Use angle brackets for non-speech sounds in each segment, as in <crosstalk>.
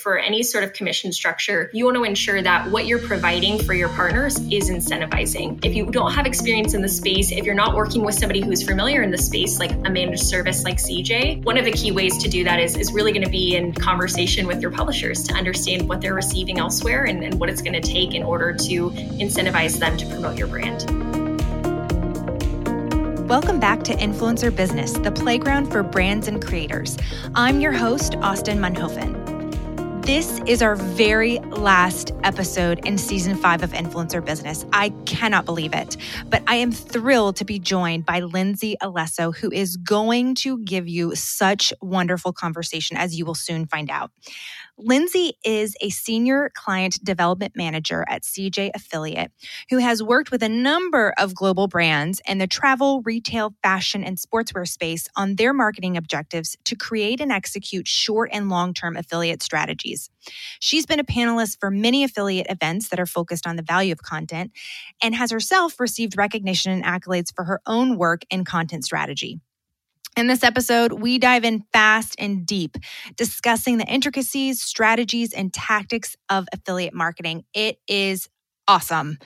for any sort of commission structure, you want to ensure that what you're providing for your partners is incentivizing. If you don't have experience in the space, if you're not working with somebody who's familiar in the space, like a managed service like CJ, one of the key ways to do that is, is really going to be in conversation with your publishers to understand what they're receiving elsewhere and, and what it's going to take in order to incentivize them to promote your brand. Welcome back to Influencer Business, the playground for brands and creators. I'm your host, Austin Munhofen. This is our very last episode in season five of Influencer Business. I cannot believe it, but I am thrilled to be joined by Lindsay Alesso, who is going to give you such wonderful conversation, as you will soon find out. Lindsay is a senior client development manager at CJ Affiliate who has worked with a number of global brands in the travel, retail, fashion, and sportswear space on their marketing objectives to create and execute short and long term affiliate strategies. She's been a panelist for many affiliate events that are focused on the value of content and has herself received recognition and accolades for her own work in content strategy. In this episode, we dive in fast and deep, discussing the intricacies, strategies, and tactics of affiliate marketing. It is awesome.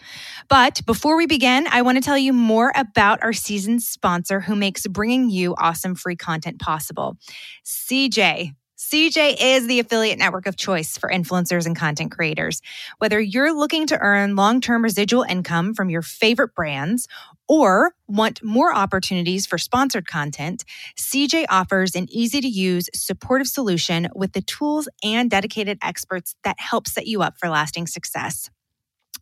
But before we begin, I want to tell you more about our season sponsor who makes bringing you awesome free content possible CJ. CJ is the affiliate network of choice for influencers and content creators. Whether you're looking to earn long term residual income from your favorite brands or want more opportunities for sponsored content, CJ offers an easy to use, supportive solution with the tools and dedicated experts that help set you up for lasting success.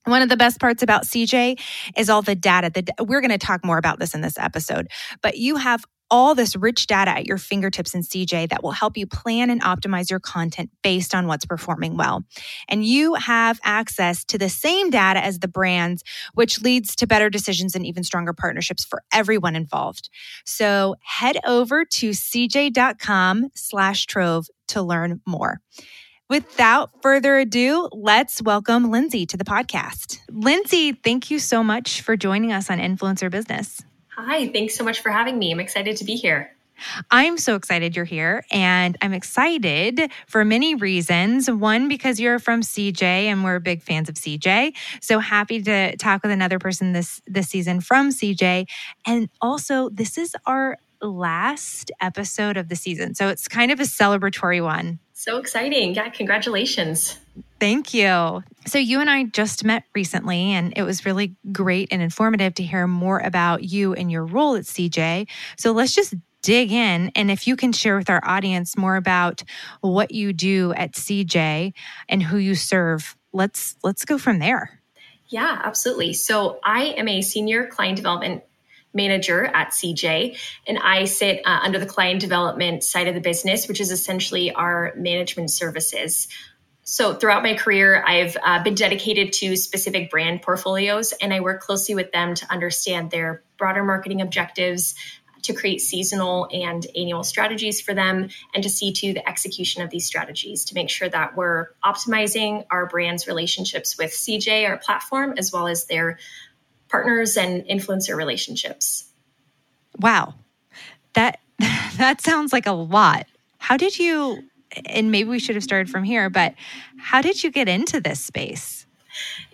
One of the best parts about CJ is all the data that we're going to talk more about this in this episode, but you have all this rich data at your fingertips in CJ that will help you plan and optimize your content based on what's performing well. And you have access to the same data as the brands, which leads to better decisions and even stronger partnerships for everyone involved. So head over to cj.com slash trove to learn more. Without further ado, let's welcome Lindsay to the podcast. Lindsay, thank you so much for joining us on Influencer Business. Hi, thanks so much for having me. I'm excited to be here. I'm so excited you're here, and I'm excited for many reasons. One, because you're from CJ, and we're big fans of CJ. So happy to talk with another person this this season from CJ, and also this is our last episode of the season, so it's kind of a celebratory one. So exciting! Yeah, congratulations. Thank you. So, you and I just met recently, and it was really great and informative to hear more about you and your role at CJ. So, let's just dig in. And if you can share with our audience more about what you do at CJ and who you serve, let's let's go from there. Yeah, absolutely. So, I am a senior client development manager at CJ, and I sit uh, under the client development side of the business, which is essentially our management services. So, throughout my career, I've uh, been dedicated to specific brand portfolios, and I work closely with them to understand their broader marketing objectives, to create seasonal and annual strategies for them, and to see to the execution of these strategies to make sure that we're optimizing our brand's relationships with CJ, our platform, as well as their partners and influencer relationships. Wow. That <laughs> that sounds like a lot. How did you and maybe we should have started from here, but how did you get into this space?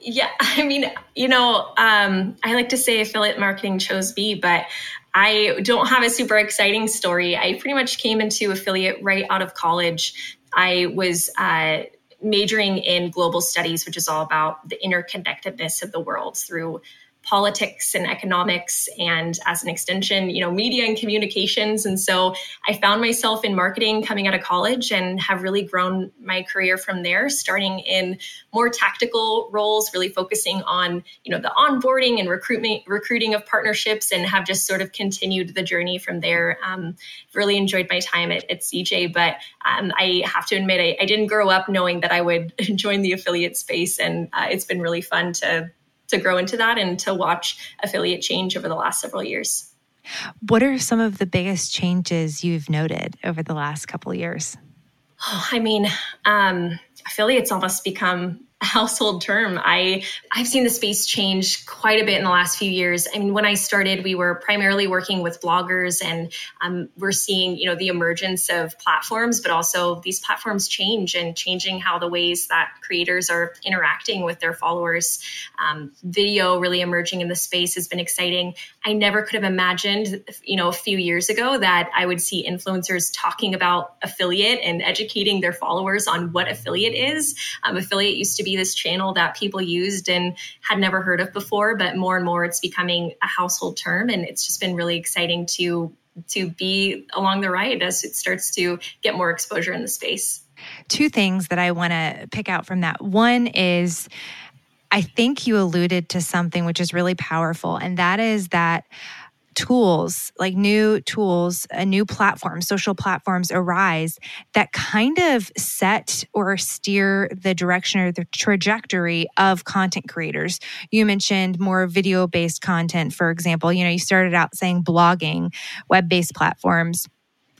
Yeah, <laughs> I mean, you know, um, I like to say affiliate marketing chose me, but I don't have a super exciting story. I pretty much came into affiliate right out of college. I was uh, majoring in global studies, which is all about the interconnectedness of the world through politics and economics and as an extension you know media and communications. And so i found myself in marketing coming out of college and have really grown my career from there starting in more tactical roles really focusing on you know the onboarding and recruitment recruiting of partnerships and have just sort of continued the journey from there. Um, really enjoyed my time at, at cj but um, i have to admit I, I, didn't grow up knowing that i would <laughs> join the affiliate space. And uh, it's been really fun to to grow into that and to watch affiliate change over the last several years. What are some of the biggest changes you've noted over the last couple years? Oh, I mean, um, affiliates almost become household term. I I've seen the space change quite a bit in the last few years. I mean, when I started, we were primarily working with bloggers, and um, we're seeing you know the emergence of platforms, but also these platforms change and changing how the ways that creators are interacting with their followers. Um, video really emerging in the space has been exciting. I never could have imagined, you know, a few years ago that I would see influencers talking about affiliate and educating their followers on what affiliate is. Um, affiliate used to be this channel that people used and had never heard of before, but more and more it's becoming a household term. And it's just been really exciting to to be along the ride as it starts to get more exposure in the space. Two things that I want to pick out from that. One is I think you alluded to something which is really powerful, and that is that tools, like new tools, a new platform, social platforms arise that kind of set or steer the direction or the trajectory of content creators. You mentioned more video based content, for example. You know, you started out saying blogging, web based platforms.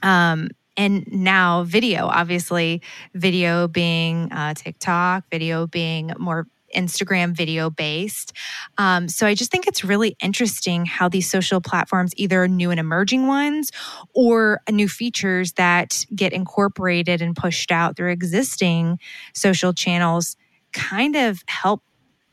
Um, and now video obviously video being uh, tiktok video being more Instagram video based. Um, so I just think it's really interesting how these social platforms, either new and emerging ones or new features that get incorporated and pushed out through existing social channels, kind of help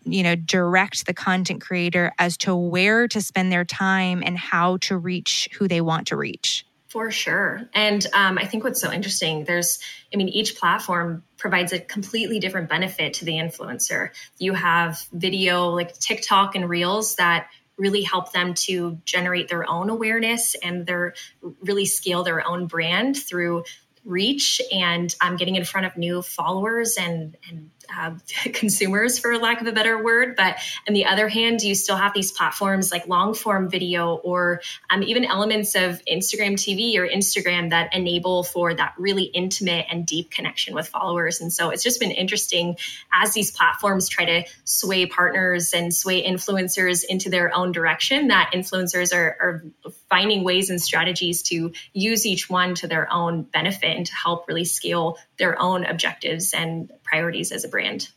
you know direct the content creator as to where to spend their time and how to reach who they want to reach for sure. And um, I think what's so interesting, there's, I mean, each platform provides a completely different benefit to the influencer. You have video like TikTok and Reels that really help them to generate their own awareness and their really scale their own brand through reach and um, getting in front of new followers and, and uh, <laughs> consumers, for lack of a better word. But on the other hand, you still have these platforms like long form video or um, even elements of Instagram TV or Instagram that enable for that really intimate and deep connection with followers. And so it's just been interesting as these platforms try to sway partners and sway influencers into their own direction, that influencers are, are finding ways and strategies to use each one to their own benefit and to help really scale their own objectives and priorities as a brand.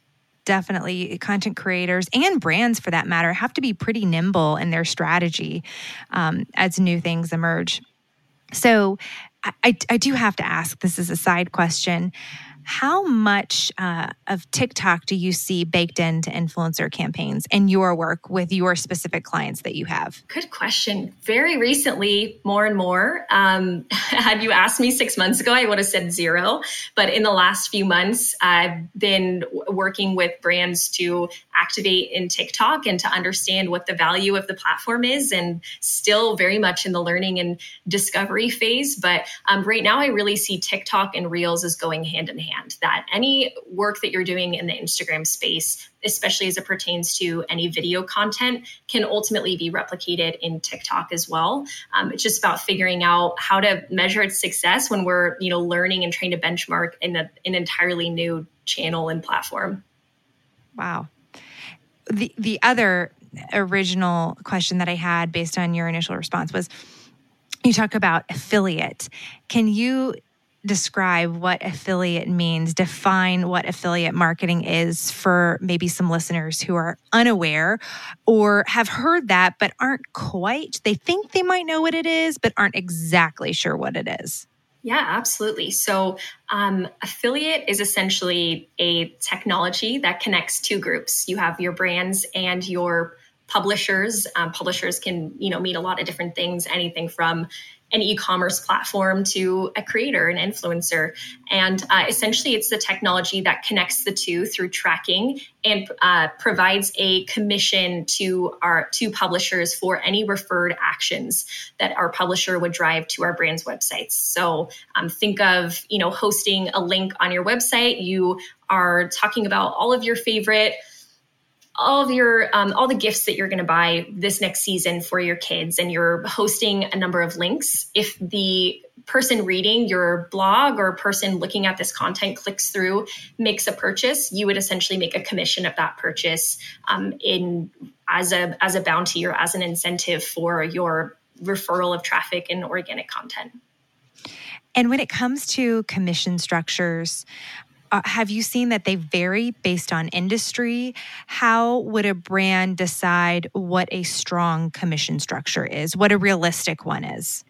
Definitely. Content creators and brands for that matter have to be pretty nimble in their strategy um, as new things emerge. So I, I, do have to ask this is a side question how much uh, of TikTok do you see baked into influencer campaigns and your work with your specific clients that you have? Good question. Very recently, more and more. Um, <laughs> had you asked me six months ago, I would have said zero. But in the last few months, I've been working with brands to activate in TikTok and to understand what the value of the platform is, and still very much in the learning and discovery phase. But um, right now, I really see TikTok and Reels as going hand in hand that any work that you're doing in the Instagram space, especially as it pertains to any video content, can ultimately be replicated in TikTok as well. Um, it's just about figuring out how to measure its success when we're, you know, learning and trying to benchmark in a, an entirely new channel and platform. Wow. The the other original question that I had based on your initial response was you talk about affiliate. Can you describe what affiliate means, define what affiliate marketing is for maybe some listeners who are unaware or have heard that but aren't quite, they think they might know what it is, but aren't exactly sure what it is. Yeah, absolutely. So, um, affiliate is essentially a technology that connects two groups. You have your brands and your publishers. Um, publishers can, you know, mean a lot of different things, anything from an e-commerce platform to a creator, an influencer, and uh, essentially it's the technology that connects the two through tracking and uh, provides a commission to our to publishers for any referred actions that our publisher would drive to our brand's websites. So um, think of you know hosting a link on your website. You are talking about all of your favorite all of your um, all the gifts that you're going to buy this next season for your kids and you're hosting a number of links. If the person reading your blog or person looking at this content clicks through makes a purchase you would essentially make a commission of that purchase um, in as a as a bounty or as an incentive for your referral of traffic and organic content. And when it comes to commission structures uh, have you seen that they vary based on industry? How would a brand decide what a strong commission structure is, what a realistic one is?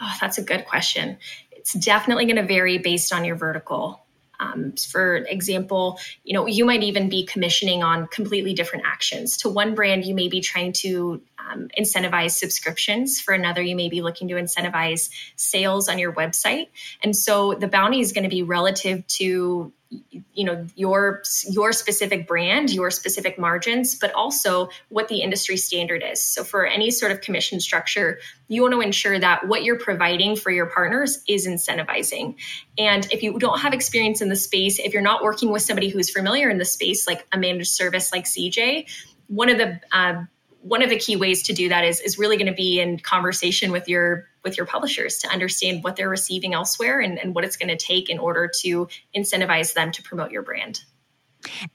Oh, that's a good question. It's definitely going to vary based on your vertical. Um, for example, you know, you might even be commissioning on completely different actions. To one brand, you may be trying to um, incentivize subscriptions. For another, you may be looking to incentivize sales on your website. And so the bounty is going to be relative to you know your your specific brand your specific margins but also what the industry standard is. So for any sort of commission structure you want to ensure that what you're providing for your partners is incentivizing. And if you don't have experience in the space if you're not working with somebody who's familiar in the space like a managed service like cj one of the uh, one of the key ways to do that is is really going to be in conversation with your with your publishers to understand what they're receiving elsewhere and, and what it's going to take in order to incentivize them to promote your brand.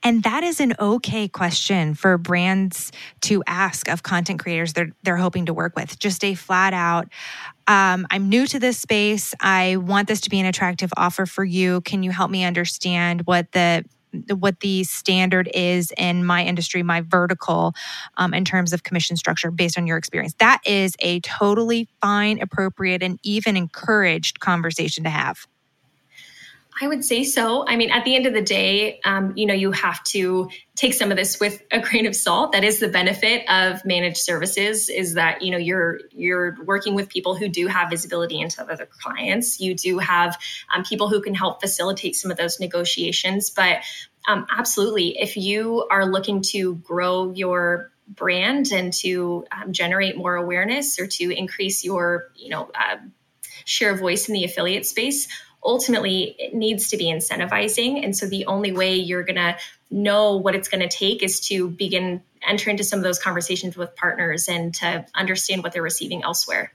And that is an okay question for brands to ask of content creators they're they're hoping to work with. Just a flat out, um, I'm new to this space. I want this to be an attractive offer for you. Can you help me understand what the what the standard is in my industry, my vertical, um, in terms of commission structure based on your experience. That is a totally fine, appropriate, and even encouraged conversation to have. I would say so. I mean, at the end of the day, um, you know, you have to take some of this with a grain of salt. That is the benefit of managed services is that you know you're you're working with people who do have visibility into other clients. You do have um, people who can help facilitate some of those negotiations. But um, absolutely, if you are looking to grow your brand and to um, generate more awareness or to increase your you know uh, share of voice in the affiliate space ultimately it needs to be incentivizing. And so the only way you're going to know what it's going to take is to begin enter into some of those conversations with partners and to understand what they're receiving elsewhere.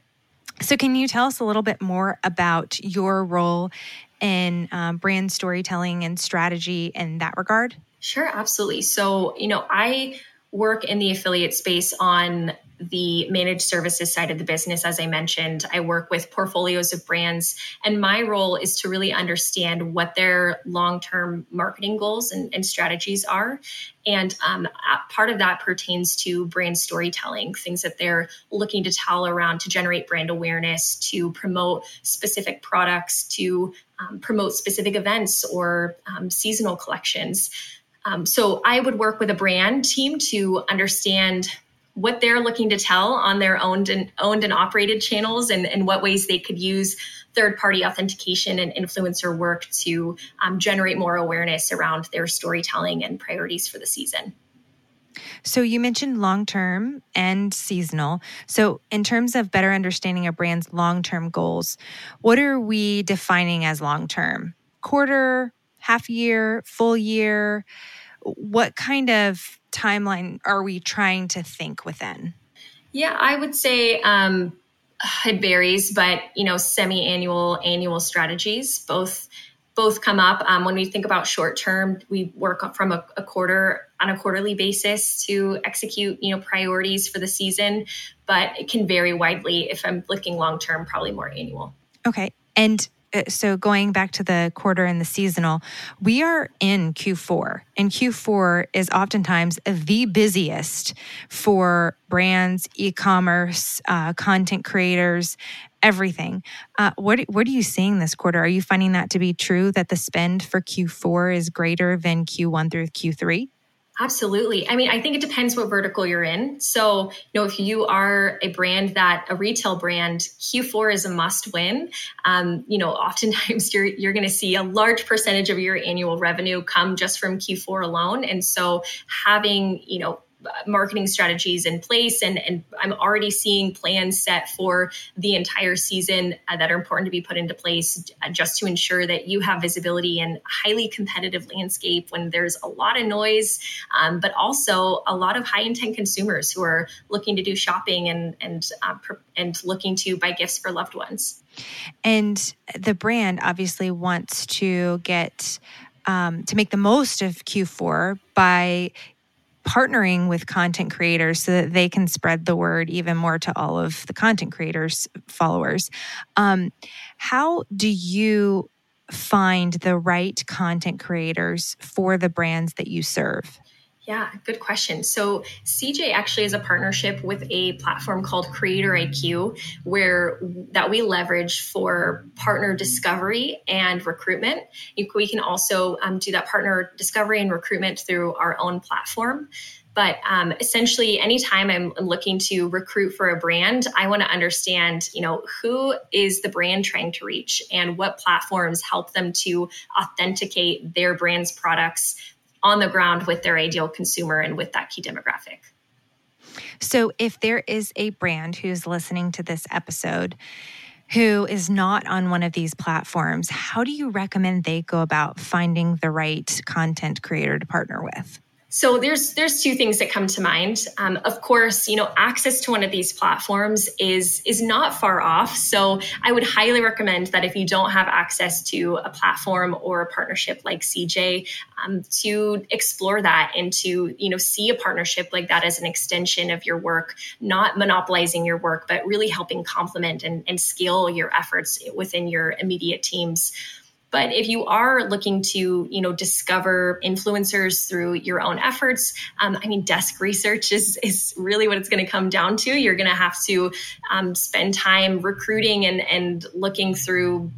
So, can you tell us a little bit more about your role in um, brand storytelling and strategy in that regard? Sure, absolutely. So, you know, I work in the affiliate space on the managed services side of the business. As I mentioned, I work with portfolios of brands, and my role is to really understand what their long term marketing goals and, and, strategies are. And um, part of that pertains to brand storytelling, things that they're looking to tell around to generate brand awareness, to promote specific products, to um, promote specific events or um, seasonal collections. Um, so I would work with a brand team to understand what they're looking to tell on their owned and owned and operated channels and, and what ways they could use third party authentication and influencer work to um, generate more awareness around their storytelling and priorities for the season. So you mentioned long term and seasonal. So in terms of better understanding a brand's long term goals, what are we defining as long term? Quarter, half year, full year? What kind of timeline are we trying to think within? Yeah, I would say um, it varies, but you know, semi-annual, annual strategies both both come up. Um, when we think about short term, we work from a, a, quarter on a quarterly basis to execute you know priorities for the season, but it can vary widely. If I'm looking long term, probably more annual. Okay, and so going back to the quarter and the seasonal, we are in Q4, and Q4 is oftentimes the busiest for brands, e-commerce, uh, content creators, everything. Uh, what what are you seeing this quarter? Are you finding that to be true that the spend for Q4 is greater than Q1 through Q3? Absolutely. I mean, I think it depends what vertical you're in. So, you know, if you are a brand that a retail brand, Q4 is a must win. Um, you know, oftentimes <laughs> you're you're going to see a large percentage of your annual revenue come just from Q4 alone, and so having you know marketing strategies in place and, and i'm already seeing plans set for the entire season uh, that are important to be put into place uh, just to ensure that you have visibility in highly competitive landscape when there's a lot of noise um, but also a lot of high intent consumers who are looking to do shopping and and uh, and looking to buy gifts for loved ones. And the brand obviously wants to get um, to make the most of Q4 by partnering with content creators so that they can spread the word even more to all of the content creators followers um, how do you find the right content creators for the brands that you serve? Yeah, good question. So CJ actually is a partnership with a platform called Creator IQ, where that we leverage for partner discovery and recruitment. We can also um, do that partner discovery and recruitment through our own platform. But um, essentially, anytime I'm looking to recruit for a brand, I want to understand, you know, who is the brand trying to reach and what platforms help them to authenticate their brand's products on the ground with their ideal consumer and with that key demographic. So, if there is a brand who's listening to this episode who is not on one of these platforms, how do you recommend they go about finding the right content creator to partner with? So there's there's two things that come to mind. Um, of course, you know access to one of these platforms is is not far off. So I would highly recommend that if you don't have access to a platform or a partnership like CJ, um, to explore that and to you know see a partnership like that as an extension of your work, not monopolizing your work, but really helping complement and, and scale your efforts within your immediate teams. But if you are looking to, you know, discover influencers through your own efforts, um, I mean, desk research is is really what it's going to come down to. You're going to have to um, spend time recruiting and and looking through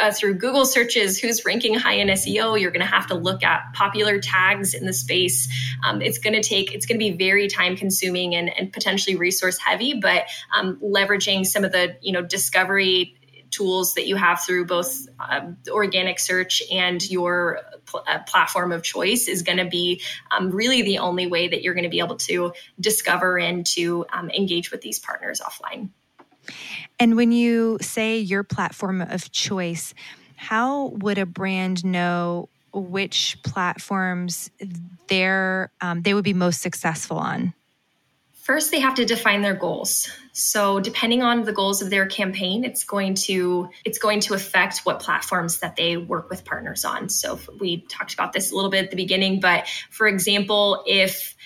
uh, through Google searches, who's ranking high in SEO. You're going to have to look at popular tags in the space. Um, it's going to take, it's going to be very time consuming and, and potentially resource heavy, but um, leveraging some of the, you know, discovery tools that you have through both uh, organic search and your pl- uh, platform of choice is going to be um, really the only way that you're going to be able to discover and to um, engage with these partners offline. And when you say your platform of choice, how would a brand know which platforms they're, um, they would be most successful on? First, they have to define their goals. So, depending on the goals of their campaign, it's going to it's going to affect what platforms that they work with partners on. So, we talked about this a little bit at the beginning, but for example, if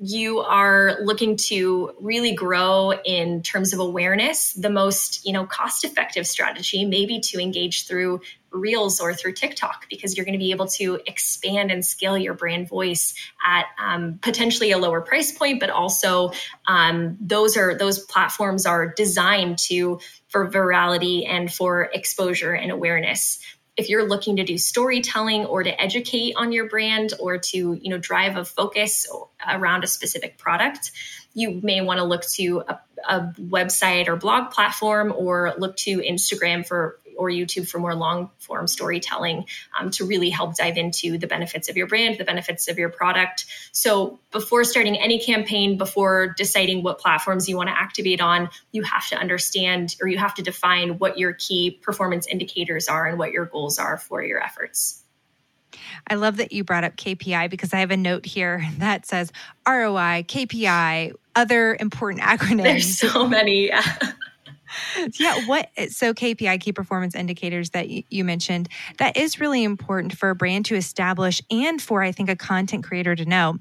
you are looking to really grow in terms of awareness, the most, you know, cost-effective strategy maybe to engage through Reels or through TikTok because you're going to be able to expand and scale your brand voice at um, potentially a lower price point, but also um, those are those platforms are designed to for virality and for exposure and awareness if you're looking to do storytelling or to educate on your brand or to you know drive a focus around a specific product you may want to look to a, a website or blog platform or look to instagram for or YouTube for more long form storytelling um, to really help dive into the benefits of your brand, the benefits of your product. So before starting any campaign, before deciding what platforms you want to activate on, you have to understand or you have to define what your key performance indicators are and what your goals are for your efforts. I love that you brought up KPI because I have a note here that says ROI, KPI, other important acronyms. There's so many. yeah <laughs> what so kpi key performance indicators that you mentioned that is really important for a brand to establish and for i think a content creator to know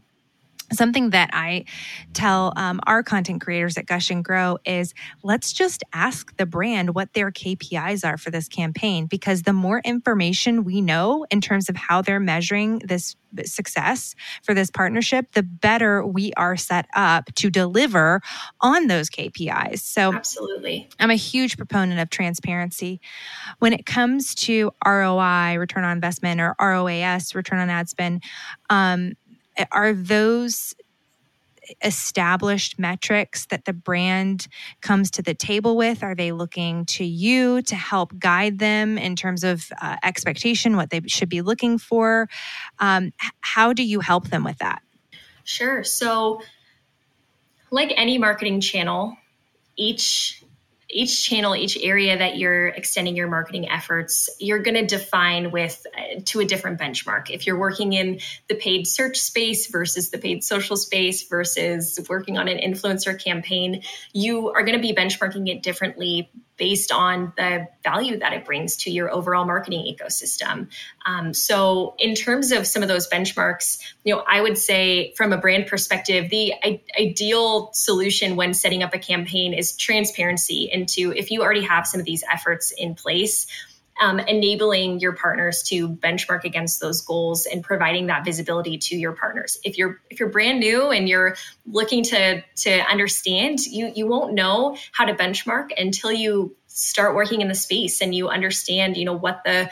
something that I tell um, our content creators at Gush and Grow is let's just ask the brand what their KPIs are for this campaign because the more information we know in terms of how they're measuring this success for this partnership, the better we are set up to deliver on those KPIs. So, absolutely. I'm a huge proponent of transparency. When it comes to ROI, return on investment, or ROAS, return on ad spend, um, are those established metrics that the brand comes to the table with? Are they looking to you to help guide them in terms of uh, expectation, what they should be looking for? Um, how do you help them with that? Sure. So, like any marketing channel, each each channel, each area that you're extending your marketing efforts, you're going to define with uh, to a different benchmark. If you're working in the paid search space versus the paid social space versus working on an influencer campaign, you are going to be benchmarking it differently based on the value that it brings to your overall marketing ecosystem. Um, so, in terms of some of those benchmarks, you know, I would say from a brand perspective, the I- ideal solution when setting up a campaign is transparency into if you already have some of these efforts in place um, enabling your partners to benchmark against those goals and providing that visibility to your partners. If you're if you're brand new and you're looking to to understand, you you won't know how to benchmark until you start working in the space and you understand, you know, what the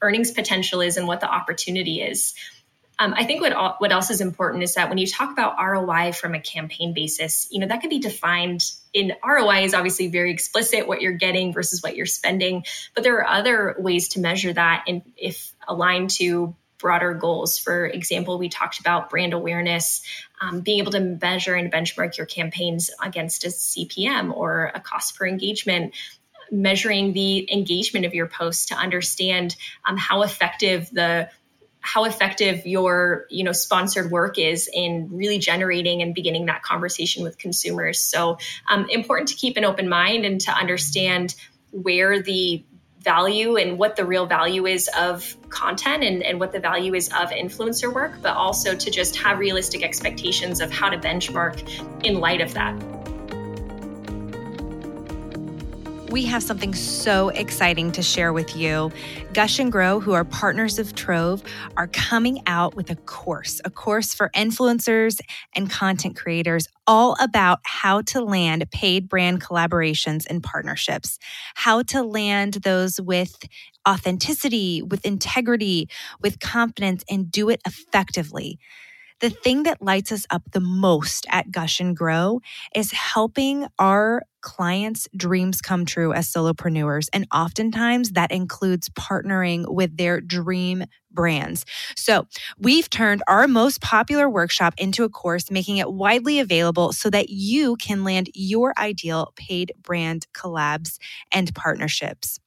earnings potential is and what the opportunity is. Um, I think what what else is important is that when you talk about ROI from a campaign basis, you know that could be defined in ROI is obviously very explicit what you're getting versus what you're spending, but there are other ways to measure that, and if aligned to broader goals. For example, we talked about brand awareness, um, being able to measure and benchmark your campaigns against a CPM or a cost per engagement measuring the engagement of your posts to understand um, how effective the how effective your you know sponsored work is in really generating and beginning that conversation with consumers. So um, important to keep an open mind and to understand where the value and what the real value is of content and, and what the value is of influencer work but also to just have realistic expectations of how to benchmark in light of that we have something so exciting to share with you. Gush and Grow, who are partners of Trove, are coming out with a course, a course for influencers and content creators, all about how to land paid brand collaborations and partnerships, how to land those with authenticity, with integrity, with confidence, and do it effectively the thing that lights us up the most at Gush and Grow is helping our clients' dreams come true as solopreneurs. And oftentimes that includes partnering with their dream brands. So we've turned our most popular workshop into a course, making it widely available so that you can land your ideal paid brand collabs and partnerships.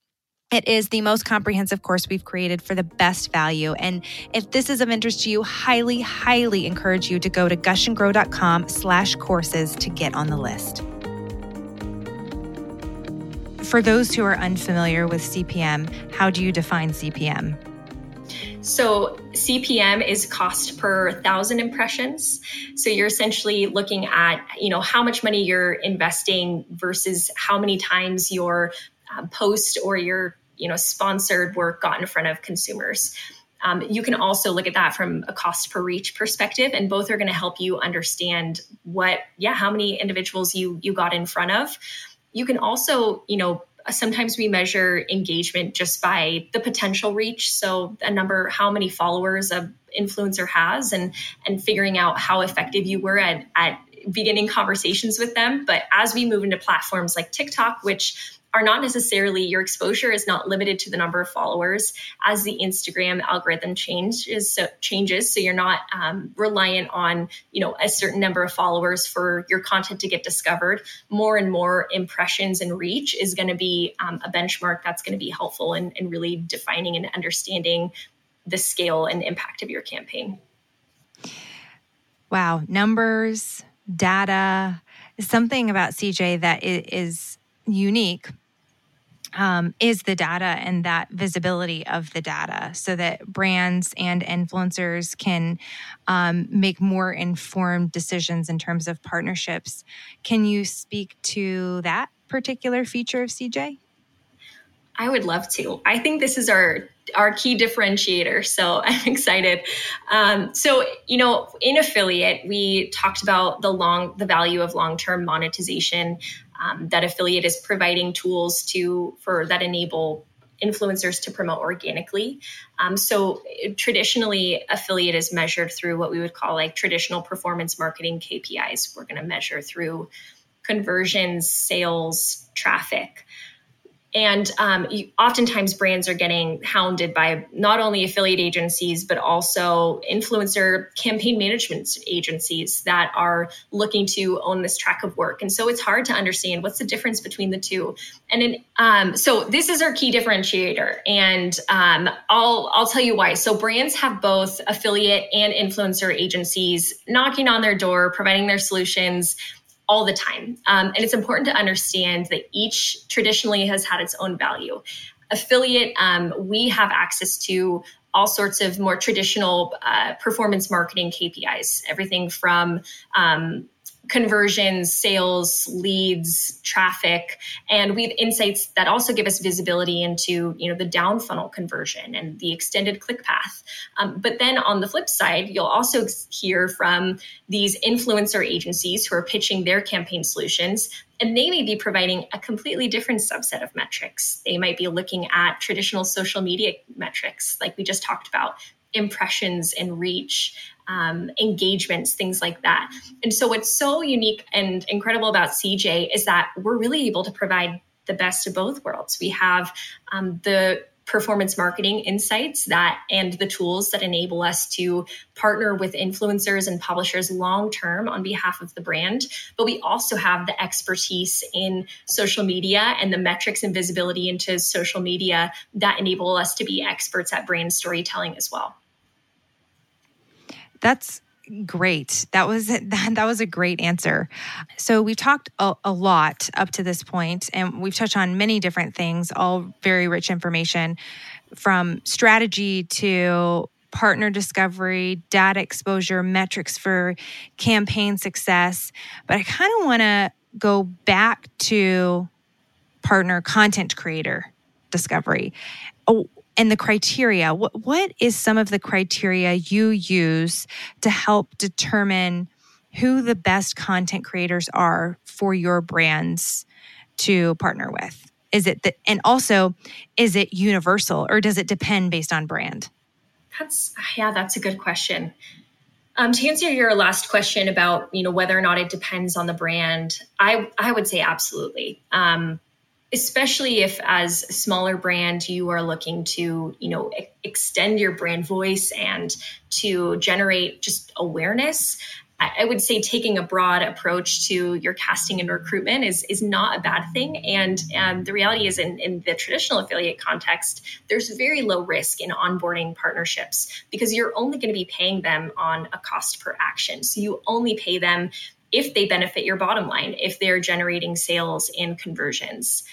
It is the most comprehensive course we've created for the best value. And if this is of interest to you, highly, highly encourage you to go to gushandgrow.com slash courses to get on the list. For those who are unfamiliar with CPM, how do you define CPM? So CPM is cost per thousand impressions. So you're essentially looking at, you know, how much money you're investing versus how many times your uh, post or your you know sponsored work got in front of consumers. Um, you can also look at that from a cost per reach perspective, and both are going to help you understand what, yeah, how many individuals you you got in front of. You can also, you know, sometimes we measure engagement just by the potential reach. So a number how many followers a influencer has and and figuring out how effective you were at at beginning conversations with them. But as we move into platforms like tiktok which are not necessarily your exposure is not limited to the number of followers as the Instagram algorithm changes so changes. So you're not um, reliant on you know a certain number of followers for your content to get discovered. More and more impressions and reach is going to be um, a benchmark that's going to be helpful in, in really defining and understanding the scale and impact of your campaign. Wow numbers data something about cj that is unique um, is the data and that visibility of the data so that brands and influencers can um, make more informed decisions in terms of partnerships. Can you speak to that particular feature of CJ? I would love to. I think this is our our key differentiator. So <laughs> I'm excited. Um, so you know, in affiliate, we talked about the long the value of long term monetization um, that affiliate is providing tools to for that enable influencers to promote organically. Um, so traditionally, affiliate is measured through what we would call like traditional performance marketing KPIs. We're going to measure through conversions, sales, traffic. And um, you, oftentimes, brands are getting hounded by not only affiliate agencies, but also influencer campaign management agencies that are looking to own this track of work. And so it's hard to understand what's the difference between the two. And in, um, so this is our key differentiator. And um, I'll, I'll tell you why. So brands have both affiliate and influencer agencies knocking on their door, providing their solutions all the time. Um, and it's important to understand that each traditionally has had its own value. Affiliate, um, we have access to all sorts of more traditional uh, performance marketing KPIs, everything from um, conversions, sales, leads, traffic, and we have insights that also give us visibility into you know the down funnel conversion and the extended click path. Um, but then on the flip side, you'll also hear from these influencer agencies who are pitching their campaign solutions. And they may be providing a completely different subset of metrics. They might be looking at traditional social media metrics, like we just talked about, impressions and reach, um, engagements, things like that. And so, what's so unique and incredible about CJ is that we're really able to provide the best of both worlds. We have um, the performance marketing insights that and the tools that enable us to partner with influencers and publishers long term on behalf of the brand but we also have the expertise in social media and the metrics and visibility into social media that enable us to be experts at brand storytelling as well that's great. That was that, <laughs> that was a great answer. So we've talked a, a, lot up to this point, and we've touched on many different things, all very rich information, from strategy to partner discovery, data exposure, metrics for campaign success. But I kind of want to go back to partner content creator discovery. Oh, and the criteria. What, what is some of the criteria you use to help determine who the best content creators are for your brands to partner with? Is it that, and also, is it universal or does it depend based on brand? That's, yeah, that's a good question. Um, to answer your last question about you know whether or not it depends on the brand, I I would say absolutely. Um, especially if as a smaller brand you are looking to you know e- extend your brand voice and to generate just awareness I would say taking a broad approach to your casting and recruitment is is not a bad thing. And um, the reality is, in, in the traditional affiliate context, there's very low risk in onboarding partnerships because you're only going to be paying them on a cost per action. So you only pay them if they benefit your bottom line, if they're generating sales and conversions.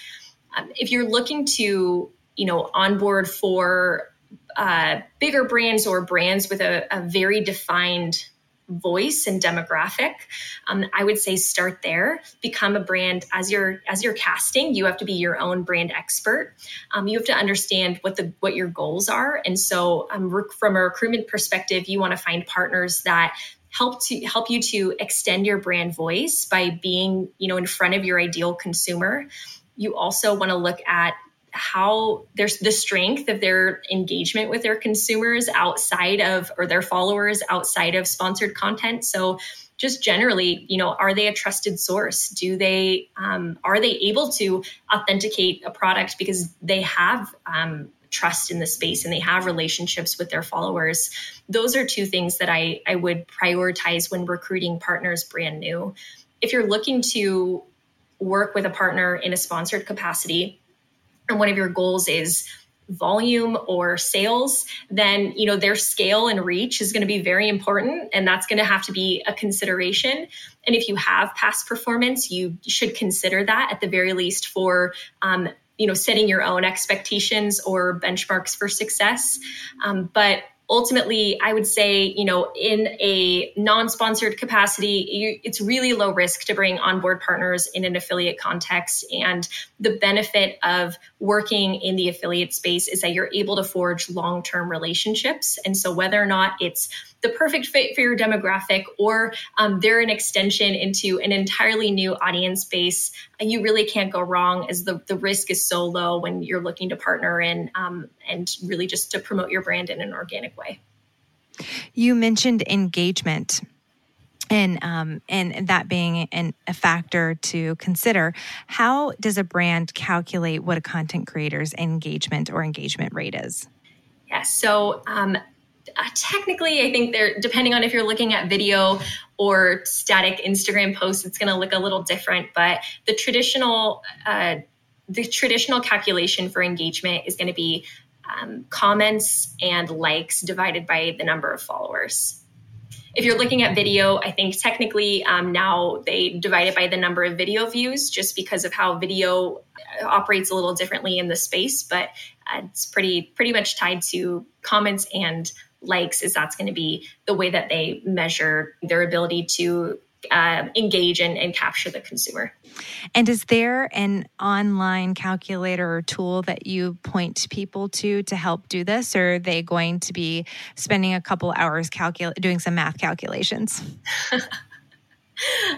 Um, if you're looking to, you know, onboard for uh, bigger brands or brands with a, a very defined voice and demographic um, i would say start there. Become a brand as you're as you're casting. You have to be your own brand expert. Um, you have to understand what the what your goals are. And so um, from a recruitment perspective you want to find partners that help to help you to extend your brand voice by being you know in front of your ideal consumer. You also want to look at how there's the strength of their engagement with their consumers outside of or their followers outside of sponsored content. So just generally you know are they a trusted source? Do they um, are they able to authenticate a product because they have um, trust in the space and they have relationships with their followers. Those are two things that I, I would prioritize when recruiting partners brand new. If you're looking to work with a partner in a sponsored capacity, and one of your goals is volume or sales then you know their scale and reach is going to be very important and that's going to have to be a consideration and if you have past performance you should consider that at the very least for um, you know setting your own expectations or benchmarks for success. Um, but ultimately i would say you know in a non-sponsored capacity you, it's really low risk to bring onboard partners in an affiliate context. And the benefit of working in the affiliate space is that you're able to forge long-term relationships. And so whether or not it's the perfect fit for your demographic or um, they're an extension into an entirely new audience base you really can't go wrong as the, the risk is so low when you're looking to partner in um, and really just to promote your brand in an organic way you mentioned engagement and um, and that being an, a factor to consider. How does a brand calculate what a content creator's engagement or engagement rate is? Yes, so um, uh, technically, I think they're depending on if you're looking at video or static Instagram posts, it's going to look a little different. But the traditional uh, the traditional calculation for engagement is going to be um, comments and likes divided by the number of followers. If you're looking at video, I think technically um, now they divide it by the number of video views just because of how video uh, operates a little differently in the space, but uh, it's pretty pretty much tied to comments and likes is that's going to be the way that they measure their ability to uh, engage and, and capture the consumer. And is there an online calculator or tool that you point people to to help do this, or are they going to be spending a couple hours calcul- doing some math calculations? <laughs>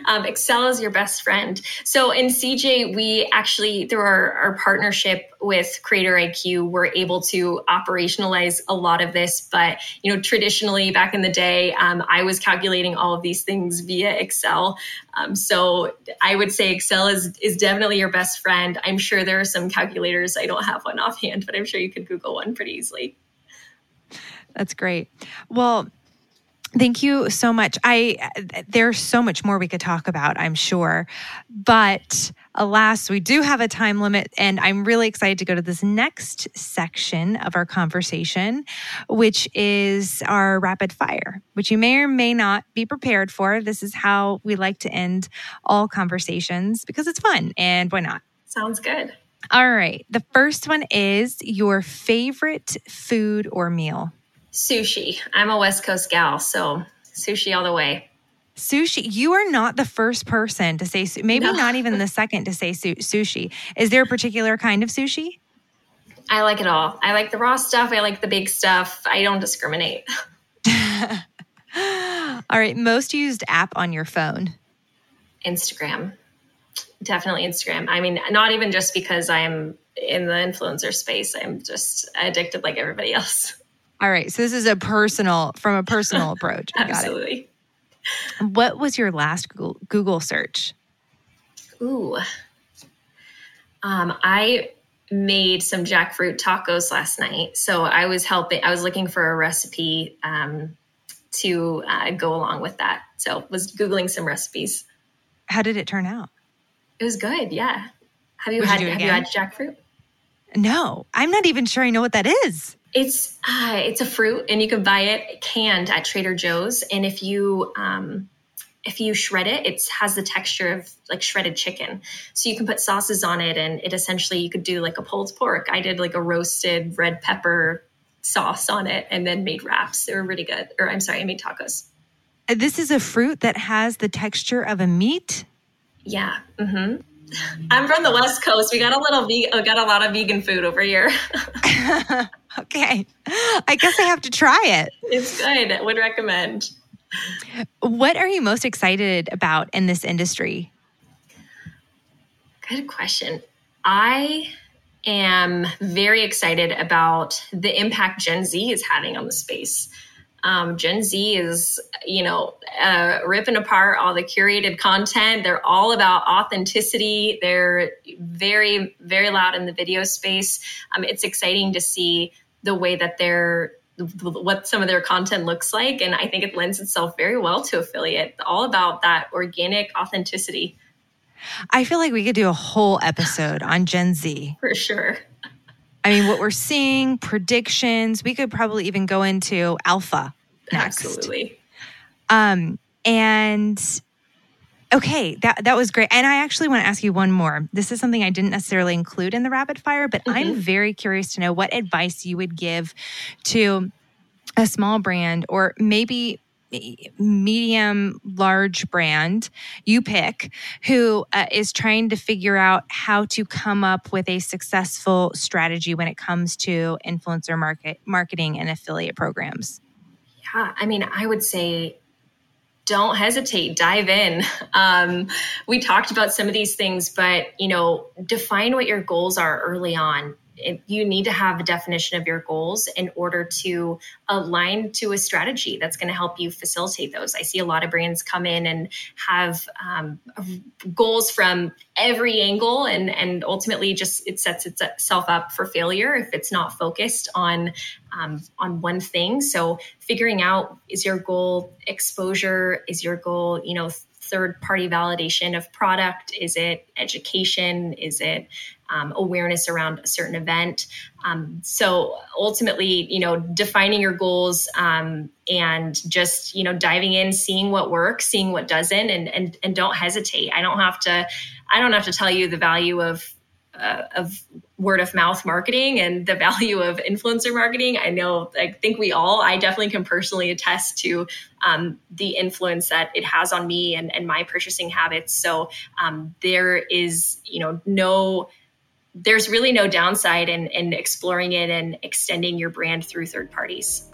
um, Excel is your best friend. So in CJ, we actually, through our, our partnership with Creator IQ, we're able to operationalize a lot of this. But, you know, traditionally back in the day, um, I was calculating all of these things via Excel. Um, so I would say Excel is, is definitely your best friend. I'm sure there are some calculators. I don't have one offhand, but I'm sure you could Google one pretty easily. That's great. Well, Thank you so much. I there's so much more we could talk about, I'm sure. But alas, we do have a time limit and I'm really excited to go to this next section of our conversation, which is our rapid fire, which you may or may not be prepared for. This is how we like to end all conversations because it's fun and why not? Sounds good. All right. The first one is your favorite food or meal. Sushi. I'm a West Coast gal, so sushi all the way. Sushi. You are not the first person to say, maybe no. not even the <laughs> second to say su- sushi. Is there a particular kind of sushi? I like it all. I like the raw stuff. I like the big stuff. I don't discriminate. <laughs> all right. Most used app on your phone? Instagram. Definitely Instagram. I mean, not even just because I'm in the influencer space, I'm just addicted like everybody else. All right. So this is a personal, from a personal <laughs> approach. Absolutely. What was your last Google, Google search? Ooh. Um, I made some jackfruit tacos last night. So I was helping, I was looking for a recipe um, to uh, go along with that. So was Googling some recipes. How did it turn out? It was good. Yeah. Have you Would had, you have you had jackfruit? No, I'm not even sure I know what that is. It's uh, it's a fruit, and you can buy it canned at Trader Joe's. And if you um, if you shred it, it has the texture of like shredded chicken. So you can put sauces on it, and it essentially you could do like a pulled pork. I did like a roasted red pepper sauce on it, and then made wraps. They were really good. Or I'm sorry, I made tacos. Uh, this is a fruit that has the texture of a meat. Yeah. Mm-hmm. I'm from the West Coast. We got a little, ve- uh, got a lot of vegan food over here. <laughs> okay. I guess I have to try it. It's good. I would recommend. What are you most excited about in this industry? Good question. I am very excited about the impact Gen Z is having on the space. Um, Gen Z is, you know, uh, ripping apart all the curated content. They're all about authenticity. They're very, very loud in the video space. Um, it's exciting to see the way that they're what some of their content looks like and i think it lends itself very well to affiliate all about that organic authenticity i feel like we could do a whole episode on gen z for sure I mean, what we're seeing, predictions. We could probably even go into alpha next. Absolutely. Um, and okay, that that was great. And I actually want to ask you one more. This is something I didn't necessarily include in the rapid fire, but mm-hmm. I'm very curious to know what advice you would give to a small brand or maybe medium large brand you pick who uh, is trying to figure out how to come up with a successful strategy when it comes to influencer market marketing and affiliate programs. Yeah i mean i would say don't hesitate dive in. <laughs> Um, we talked about some of these things but you know define what your goals are early on you need to have a definition of your goals in order to align to a strategy that's going to help you facilitate those. I see a lot of brands come in and have um, goals from every angle, and and ultimately just it sets itself up for failure if it's not focused on um, on one thing. So figuring out is your goal exposure, is your goal you know third party validation of product? Is it education? Is it um, awareness around a certain event. Um, so ultimately, you know, defining your goals um, and just you know diving in, seeing what works, seeing what doesn't, and and and don't hesitate. I don't have to, I don't have to tell you the value of uh, of word of mouth marketing and the value of influencer marketing. I know, I think we all, I definitely can personally attest to um, the influence that it has on me and, and my purchasing habits. So um, there is, you know, no, there's really no downside in, in exploring it and extending your brand through third parties.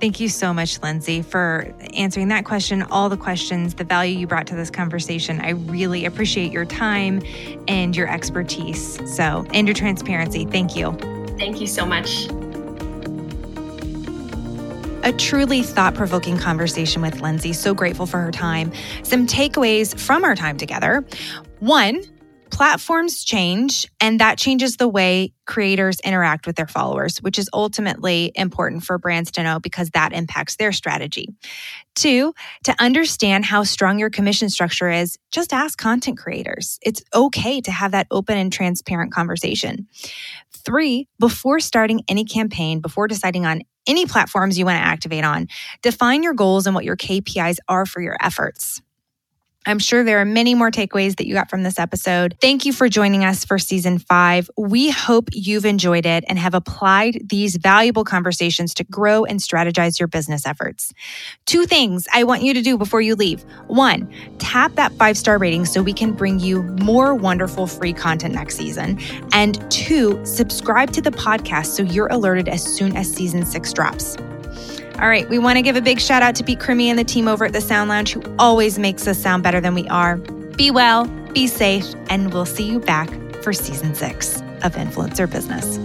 Thank you so much, Lindsay, for answering that question, all the questions, the value you brought to this conversation. I really appreciate your time and your expertise. So, and your transparency. Thank you. Thank you so much. A truly thought provoking conversation with Lindsay. So grateful for her time. Some takeaways from our time together. One, platforms change and that changes the way creators interact with their followers, which is ultimately important for brands to know because that impacts their strategy. Two, to understand how strong your commission structure is, just ask content creators. It's okay to have that open and transparent conversation. Three, before starting any campaign, before deciding on any platforms you want to activate on, define your goals and what your KPIs are for your efforts. I'm sure there are many more takeaways that you got from this episode. Thank you for joining us for season five. We hope you've enjoyed it and have applied these valuable conversations to grow and strategize your business efforts. Two things I want you to do before you leave. One, tap that five star rating so we can bring you more wonderful free content next season. And two, subscribe to the podcast so you're alerted as soon as season six drops. All right, we want to give a big shout out to Pete Crimmy and the team over at the Sound Lounge who always makes us sound better than we are. Be well, be safe, and we'll see you back for season six of Influencer Business.